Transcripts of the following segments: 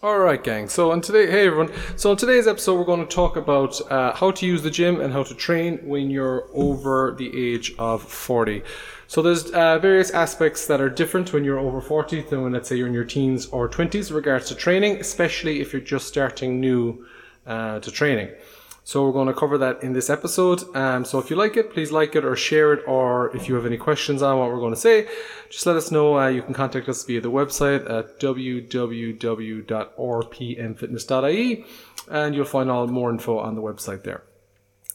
All right, gang. So on today, hey everyone. So on today's episode, we're going to talk about uh, how to use the gym and how to train when you're over the age of 40. So there's uh, various aspects that are different when you're over 40 than when, let's say, you're in your teens or 20s, in regards to training, especially if you're just starting new uh, to training. So we're going to cover that in this episode. Um, so if you like it, please like it or share it. Or if you have any questions on what we're going to say, just let us know. Uh, you can contact us via the website at www.rpmfitness.ie and you'll find all more info on the website there.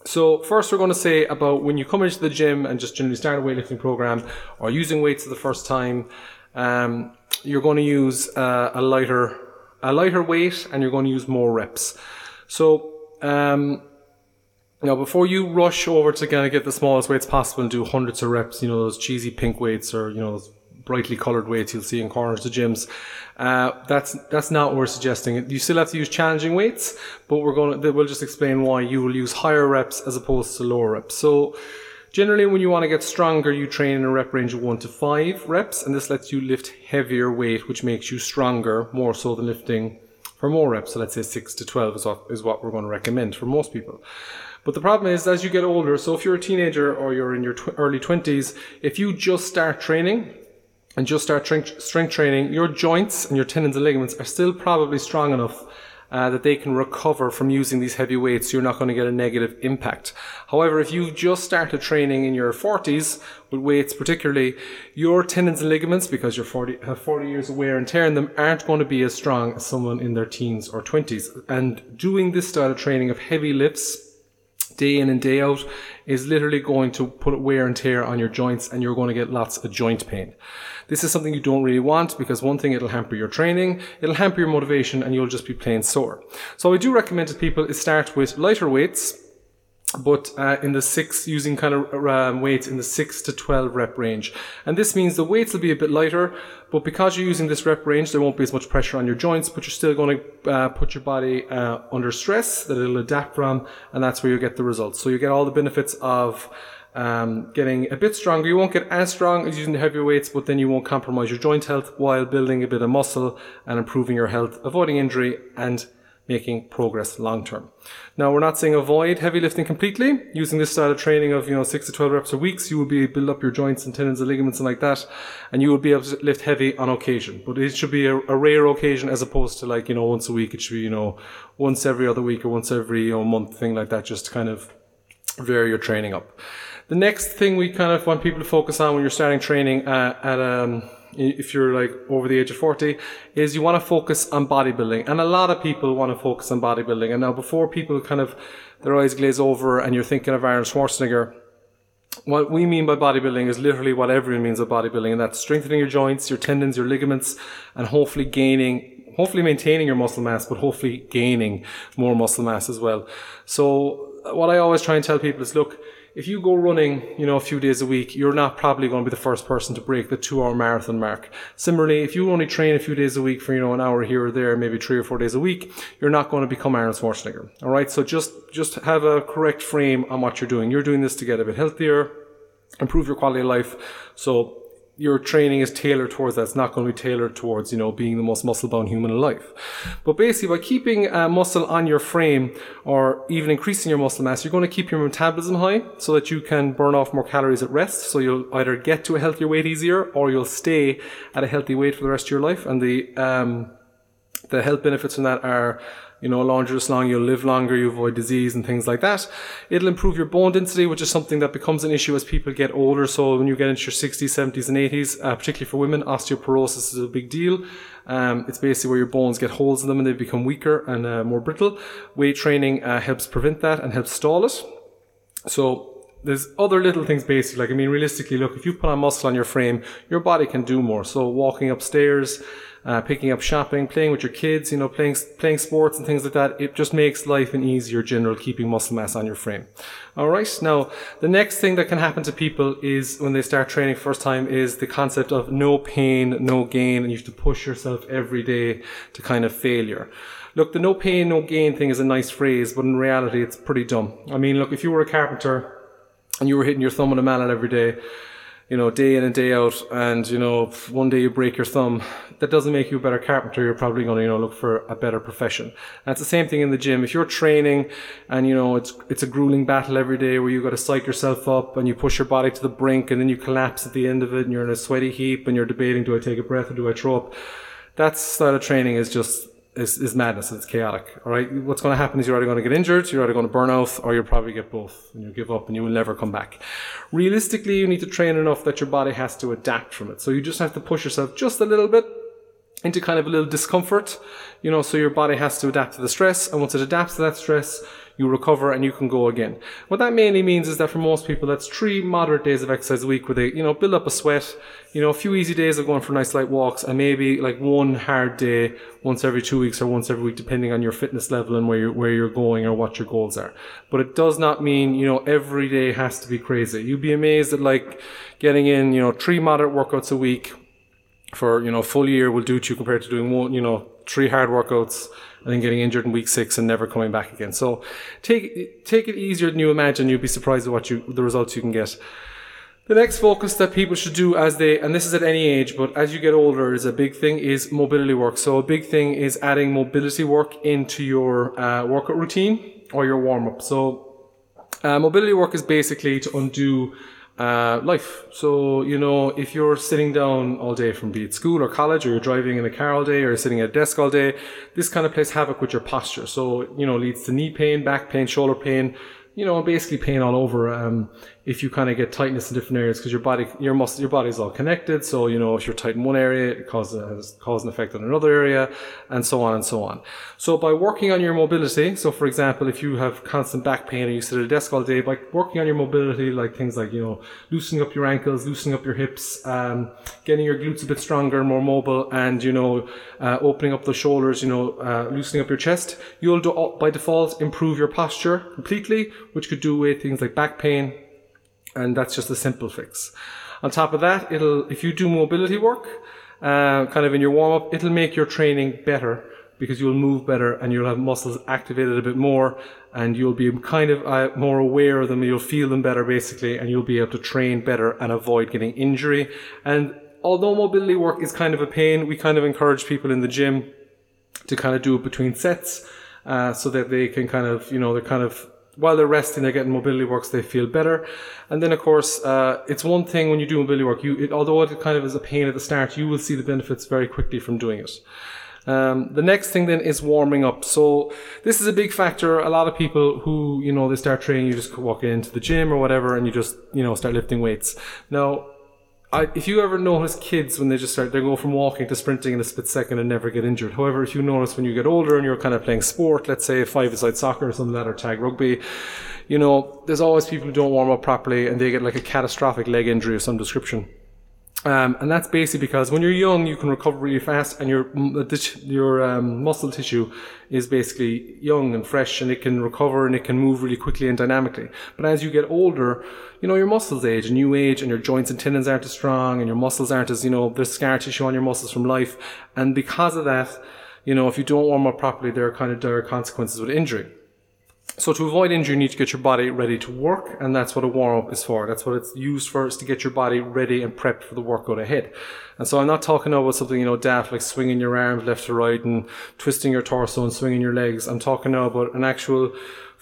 So first we're going to say about when you come into the gym and just generally start a weightlifting program or using weights for the first time, um, you're going to use uh, a lighter, a lighter weight and you're going to use more reps. So um, now, before you rush over to kind of get the smallest weights possible and do hundreds of reps, you know, those cheesy pink weights or, you know, those brightly colored weights you'll see in corners of gyms, uh, that's, that's not what we're suggesting. You still have to use challenging weights, but we're going to, we'll just explain why you will use higher reps as opposed to lower reps. So, Generally, when you want to get stronger, you train in a rep range of one to five reps, and this lets you lift heavier weight, which makes you stronger more so than lifting for more reps. So let's say six to 12 is what, is what we're going to recommend for most people. But the problem is, as you get older, so if you're a teenager or you're in your tw- early 20s, if you just start training and just start strength training, your joints and your tendons and ligaments are still probably strong enough uh, that they can recover from using these heavy weights, you're not going to get a negative impact. However, if you just started training in your 40s with weights, particularly your tendons and ligaments, because you're 40 have 40 years of wear and tear in them, aren't going to be as strong as someone in their teens or 20s. And doing this style of training of heavy lifts day in and day out is literally going to put wear and tear on your joints and you're going to get lots of joint pain. This is something you don't really want because one thing, it'll hamper your training, it'll hamper your motivation and you'll just be plain sore. So I do recommend to people is start with lighter weights but uh, in the six, using kind of um, weights in the six to 12 rep range. And this means the weights will be a bit lighter, but because you're using this rep range, there won't be as much pressure on your joints, but you're still going to uh, put your body uh, under stress that it'll adapt from, and that's where you get the results. So you get all the benefits of um, getting a bit stronger. You won't get as strong as using the heavier weights, but then you won't compromise your joint health while building a bit of muscle and improving your health, avoiding injury, and making progress long term. Now, we're not saying avoid heavy lifting completely. Using this style of training of, you know, six to 12 reps a week, you will be build up your joints and tendons and ligaments and like that, and you will be able to lift heavy on occasion. But it should be a, a rare occasion as opposed to like, you know, once a week. It should be, you know, once every other week or once every, you know, month, thing like that, just to kind of vary your training up. The next thing we kind of want people to focus on when you're starting training uh, at, um, if you're like over the age of 40 is you want to focus on bodybuilding. And a lot of people want to focus on bodybuilding. And now before people kind of their eyes glaze over and you're thinking of Arnold Schwarzenegger what we mean by bodybuilding is literally what everyone means by bodybuilding and that's strengthening your joints your tendons your ligaments and hopefully gaining hopefully maintaining your muscle mass but hopefully gaining more muscle mass as well. So what I always try and tell people is look if you go running, you know, a few days a week, you're not probably going to be the first person to break the two hour marathon mark. Similarly, if you only train a few days a week for, you know, an hour here or there, maybe three or four days a week, you're not going to become Arnold Schwarzenegger. All right. So just, just have a correct frame on what you're doing. You're doing this to get a bit healthier, improve your quality of life. So your training is tailored towards that. It's not going to be tailored towards, you know, being the most muscle bound human alive. But basically, by keeping uh, muscle on your frame or even increasing your muscle mass, you're going to keep your metabolism high so that you can burn off more calories at rest. So you'll either get to a healthier weight easier or you'll stay at a healthy weight for the rest of your life. And the, um, the health benefits from that are you know, longer is long, you'll live longer, you avoid disease and things like that. It'll improve your bone density, which is something that becomes an issue as people get older. So when you get into your 60s, 70s and 80s, uh, particularly for women, osteoporosis is a big deal. Um, it's basically where your bones get holes in them and they become weaker and uh, more brittle. Weight training uh, helps prevent that and helps stall it. So there's other little things basically. Like, I mean, realistically, look, if you put on muscle on your frame, your body can do more. So walking upstairs, uh, picking up shopping, playing with your kids, you know, playing playing sports and things like that. It just makes life an easier general keeping muscle mass on your frame. All right. Now, the next thing that can happen to people is when they start training first time is the concept of no pain, no gain, and you have to push yourself every day to kind of failure. Look, the no pain, no gain thing is a nice phrase, but in reality, it's pretty dumb. I mean, look, if you were a carpenter and you were hitting your thumb on a mallet every day, you know, day in and day out, and you know, one day you break your thumb, that doesn't make you a better carpenter. You're probably going to, you know, look for a better profession. It's the same thing in the gym. If you're training and you know it's it's a grueling battle every day where you've got to psych yourself up and you push your body to the brink and then you collapse at the end of it and you're in a sweaty heap and you're debating, do I take a breath or do I throw up? That style of training is just is, is madness. It's chaotic. All right. What's going to happen is you're either going to get injured, you're either going to burn out, or you'll probably get both, and you'll give up, and you will never come back. Realistically, you need to train enough that your body has to adapt from it. So you just have to push yourself just a little bit into kind of a little discomfort, you know, so your body has to adapt to the stress, and once it adapts to that stress, you recover and you can go again. What that mainly means is that for most people, that's three moderate days of exercise a week where they, you know, build up a sweat, you know, a few easy days of going for nice light walks and maybe like one hard day once every two weeks or once every week, depending on your fitness level and where you're, where you're going or what your goals are. But it does not mean, you know, every day has to be crazy. You'd be amazed at like getting in, you know, three moderate workouts a week for, you know, full year will do to you compared to doing one, you know, three hard workouts and then getting injured in week six and never coming back again. So take take it easier than you imagine. You'll be surprised at what you the results you can get. The next focus that people should do as they, and this is at any age, but as you get older, is a big thing is mobility work. So a big thing is adding mobility work into your uh, workout routine or your warm up. So uh, mobility work is basically to undo uh, life. So, you know, if you're sitting down all day from be it school or college, or you're driving in a car all day, or sitting at a desk all day, this kind of plays havoc with your posture. So, you know, leads to knee pain, back pain, shoulder pain, you know, basically pain all over. Um, if you kind of get tightness in different areas because your body, your muscle, your body's all connected. So, you know, if you're tight in one area, it causes, cause an effect on another area and so on and so on. So by working on your mobility, so for example, if you have constant back pain or you sit at a desk all day, by working on your mobility, like things like, you know, loosening up your ankles, loosening up your hips, um, getting your glutes a bit stronger, more mobile and, you know, uh, opening up the shoulders, you know, uh, loosening up your chest, you'll do, by default improve your posture completely, which could do away things like back pain, and that's just a simple fix. On top of that, it'll if you do mobility work, uh, kind of in your warm up, it'll make your training better because you'll move better and you'll have muscles activated a bit more and you'll be kind of uh, more aware of them. You'll feel them better basically, and you'll be able to train better and avoid getting injury. And although mobility work is kind of a pain, we kind of encourage people in the gym to kind of do it between sets. Uh, so that they can kind of, you know, they're kind of while they're resting, they're getting mobility works, they feel better. And then, of course, uh, it's one thing when you do mobility work, you, it, although it kind of is a pain at the start, you will see the benefits very quickly from doing it. Um, the next thing then is warming up. So this is a big factor. A lot of people who, you know, they start training, you just walk into the gym or whatever and you just, you know, start lifting weights. Now, I, if you ever notice kids when they just start, they go from walking to sprinting in a split second and never get injured. However, if you notice when you get older and you're kind of playing sport, let's say five-a-side soccer or something like that, or tag rugby, you know, there's always people who don't warm up properly and they get like a catastrophic leg injury of some description. Um, and that's basically because when you're young, you can recover really fast, and your your um, muscle tissue is basically young and fresh, and it can recover and it can move really quickly and dynamically. But as you get older, you know your muscles age and you age, and your joints and tendons aren't as strong, and your muscles aren't as you know there's scar tissue on your muscles from life, and because of that, you know if you don't warm up properly, there are kind of dire consequences with injury. So to avoid injury, you need to get your body ready to work, and that's what a warm up is for. That's what it's used for, is to get your body ready and prepped for the workout ahead. And so I'm not talking about something, you know, daft like swinging your arms left to right and twisting your torso and swinging your legs. I'm talking now about an actual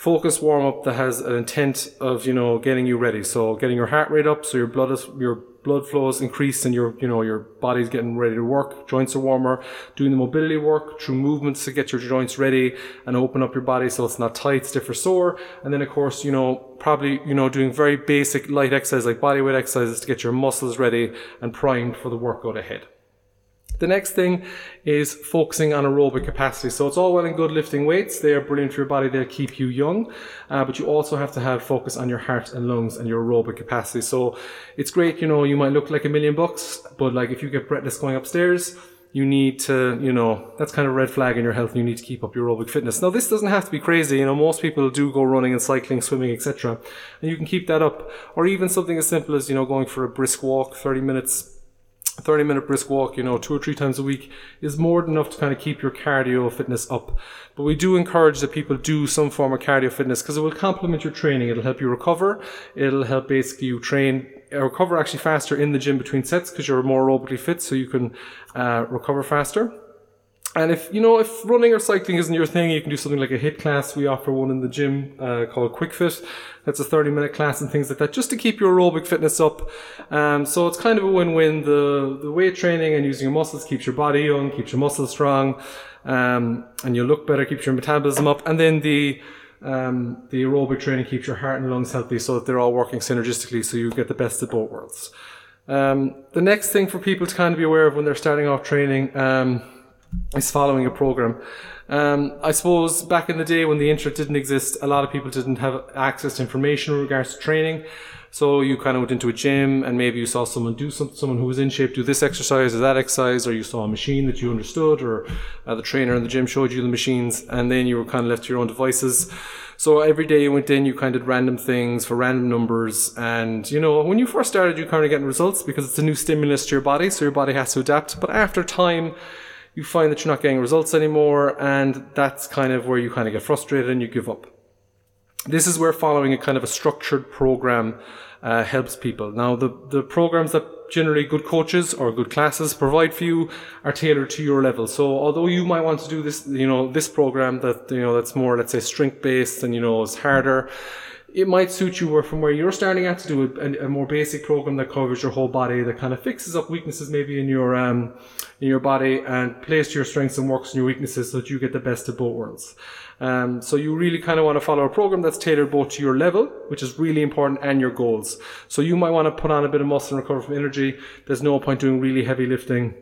focus warm up that has an intent of, you know, getting you ready. So getting your heart rate up, so your blood is, your blood flow is increased and your, you know, your body's getting ready to work. Joints are warmer. Doing the mobility work through movements to get your joints ready and open up your body so it's not tight, stiff or sore. And then of course, you know, probably, you know, doing very basic light exercise like bodyweight exercises to get your muscles ready and primed for the workout ahead. The next thing is focusing on aerobic capacity. So it's all well and good lifting weights. They are brilliant for your body. They'll keep you young. Uh, but you also have to have focus on your heart and lungs and your aerobic capacity. So it's great, you know, you might look like a million bucks, but like if you get breathless going upstairs, you need to, you know, that's kind of red flag in your health. And You need to keep up your aerobic fitness. Now, this doesn't have to be crazy. You know, most people do go running and cycling, swimming, etc. And you can keep that up. Or even something as simple as, you know, going for a brisk walk, 30 minutes 30 minute brisk walk, you know, two or three times a week is more than enough to kind of keep your cardio fitness up. But we do encourage that people do some form of cardio fitness because it will complement your training. It'll help you recover. It'll help basically you train recover actually faster in the gym between sets because you're more aerobically fit, so you can uh, recover faster. And if you know if running or cycling isn't your thing, you can do something like a HIIT class. We offer one in the gym uh, called Quick Fit. That's a 30 minute class and things like that, just to keep your aerobic fitness up. Um, so it's kind of a win-win. The the weight training and using your muscles keeps your body young, keeps your muscles strong, um, and you look better, keeps your metabolism up. And then the um, the aerobic training keeps your heart and lungs healthy, so that they're all working synergistically, so you get the best of both worlds. Um, the next thing for people to kind of be aware of when they're starting off training. Is following a program. Um, I suppose back in the day when the internet didn't exist, a lot of people didn't have access to information in regards to training. So you kind of went into a gym and maybe you saw someone do some, someone who was in shape do this exercise or that exercise, or you saw a machine that you understood, or uh, the trainer in the gym showed you the machines, and then you were kind of left to your own devices. So every day you went in, you kind of did random things for random numbers, and you know when you first started, you kind of getting results because it's a new stimulus to your body, so your body has to adapt. But after time you find that you're not getting results anymore, and that's kind of where you kind of get frustrated and you give up. This is where following a kind of a structured program uh, helps people. Now, the, the programs that generally good coaches or good classes provide for you are tailored to your level. So although you might want to do this, you know, this program that, you know, that's more, let's say, strength based and, you know, is harder, it might suit you from where you're starting at to do a, a, more basic program that covers your whole body that kind of fixes up weaknesses maybe in your um, in your body and plays to your strengths and works on your weaknesses so that you get the best of both worlds. Um, so you really kind of want to follow a program that's tailored both to your level, which is really important, and your goals. So you might want to put on a bit of muscle and recover from energy. There's no point doing really heavy lifting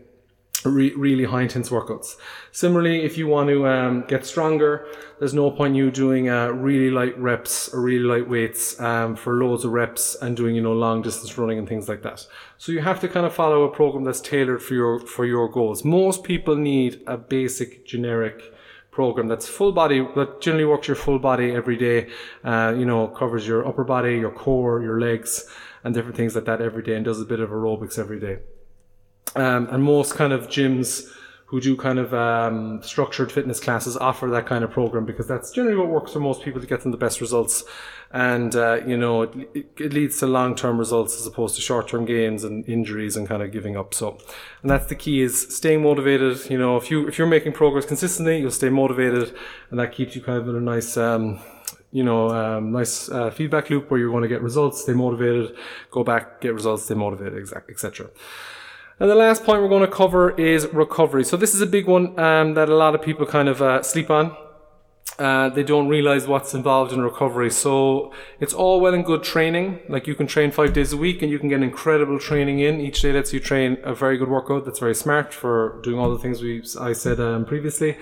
re- really high intense workouts. Similarly, if you want to um, get stronger, there's no point you doing uh, really light reps or really light weights um, for loads of reps and doing you know long distance running and things like that. So you have to kind of follow a program that's tailored for your for your goals. Most people need a basic generic program that's full body that generally works your full body every day. Uh, you know, covers your upper body, your core, your legs, and different things like that every day, and does a bit of aerobics every day. Um, and most kind of gyms who do kind of um, structured fitness classes offer that kind of program because that's generally what works for most people to get them the best results. And, uh, you know, it, it leads to long term results as opposed to short term gains and injuries and kind of giving up. So, and that's the key is staying motivated. You know, if you, if you're making progress consistently, you'll stay motivated and that keeps you kind of in a nice, um, you know, um, nice uh, feedback loop where you're going to get results, stay motivated, go back, get results, stay motivated, etc. And the last point we're going to cover is recovery. So this is a big one um, that a lot of people kind of uh, sleep on. Uh, they don't realize what's involved in recovery. So it's all well and good training. Like you can train five days a week and you can get incredible training in. Each day lets you train a very good workout that's very smart for doing all the things we I said um, previously.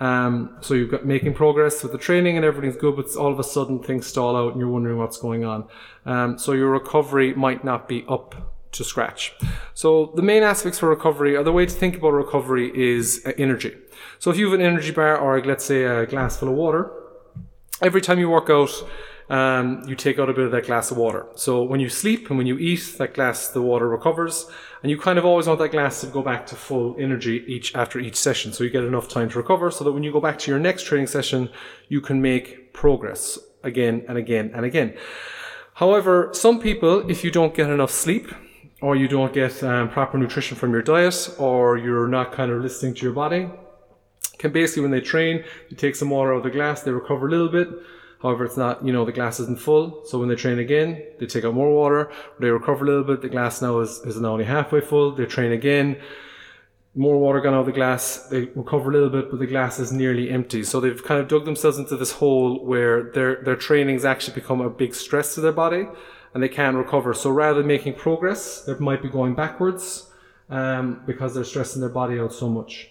Um, so you've got making progress with the training and everything's good, but all of a sudden things stall out and you're wondering what's going on. Um, so your recovery might not be up to scratch. So the main aspects for recovery, or the way to think about recovery is uh, energy. So if you have an energy bar or let's say a glass full of water, every time you work out, um, you take out a bit of that glass of water. So when you sleep and when you eat, that glass, the water recovers, and you kind of always want that glass to go back to full energy each after each session, so you get enough time to recover, so that when you go back to your next training session, you can make progress again and again and again. However, some people, if you don't get enough sleep, or you don't get um, proper nutrition from your diet, or you're not kind of listening to your body, can basically when they train, they take some water out of the glass, they recover a little bit. However, it's not, you know, the glass isn't full. So when they train again, they take out more water, they recover a little bit. The glass now is, is now only halfway full. They train again. More water gone out of the glass. They recover a little bit, but the glass is nearly empty. So they've kind of dug themselves into this hole where their, their training's actually become a big stress to their body and they can't recover. So rather than making progress, they might be going backwards um, because they're stressing their body out so much.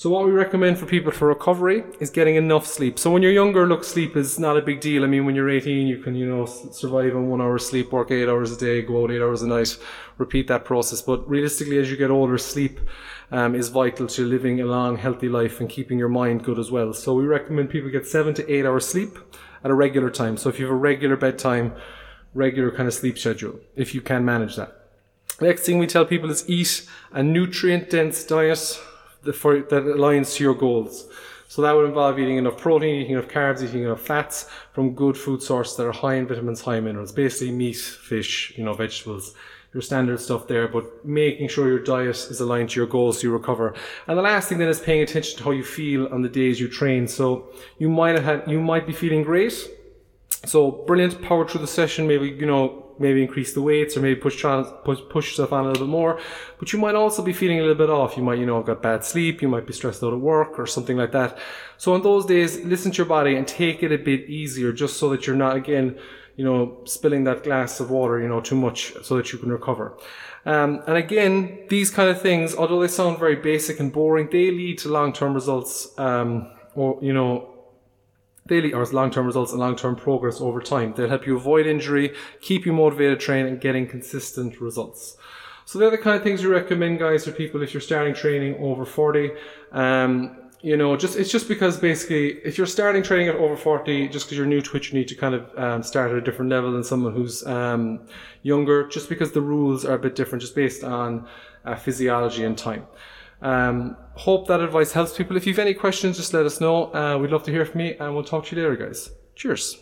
So what we recommend for people for recovery is getting enough sleep. So when you're younger, look, sleep is not a big deal. I mean, when you're 18, you can, you know, survive on one hour sleep, work eight hours a day, go out eight hours a night, repeat that process. But realistically, as you get older, sleep um, is vital to living a long, healthy life and keeping your mind good as well. So we recommend people get seven to eight hours sleep at a regular time. So if you have a regular bedtime, regular kind of sleep schedule if you can manage that. Next thing we tell people is eat a nutrient dense diet that, for, that aligns to your goals. So that would involve eating enough protein, eating enough carbs, eating enough fats from good food sources that are high in vitamins, high in minerals. Basically meat, fish, you know, vegetables, your standard stuff there, but making sure your diet is aligned to your goals so you recover. And the last thing then is paying attention to how you feel on the days you train. So you might have had, you might be feeling great. So brilliant, power through the session, maybe, you know, maybe increase the weights or maybe push, push, push yourself on a little bit more. But you might also be feeling a little bit off. You might, you know, have got bad sleep. You might be stressed out at work or something like that. So on those days, listen to your body and take it a bit easier just so that you're not, again, you know, spilling that glass of water, you know, too much so that you can recover. Um, and again, these kind of things, although they sound very basic and boring, they lead to long-term results, um, or, you know, daily or as long-term results and long-term progress over time. They'll help you avoid injury, keep you motivated, train, and getting consistent results. So they're the kind of things we recommend, guys, for people if you're starting training over 40. Um, you know, just it's just because basically, if you're starting training at over 40, just because you're new to it, you need to kind of um, start at a different level than someone who's um, younger, just because the rules are a bit different, just based on uh, physiology and time. Um, hope that advice helps people. If you have any questions, just let us know. Uh, we'd love to hear from you, and we'll talk to you later, guys. Cheers.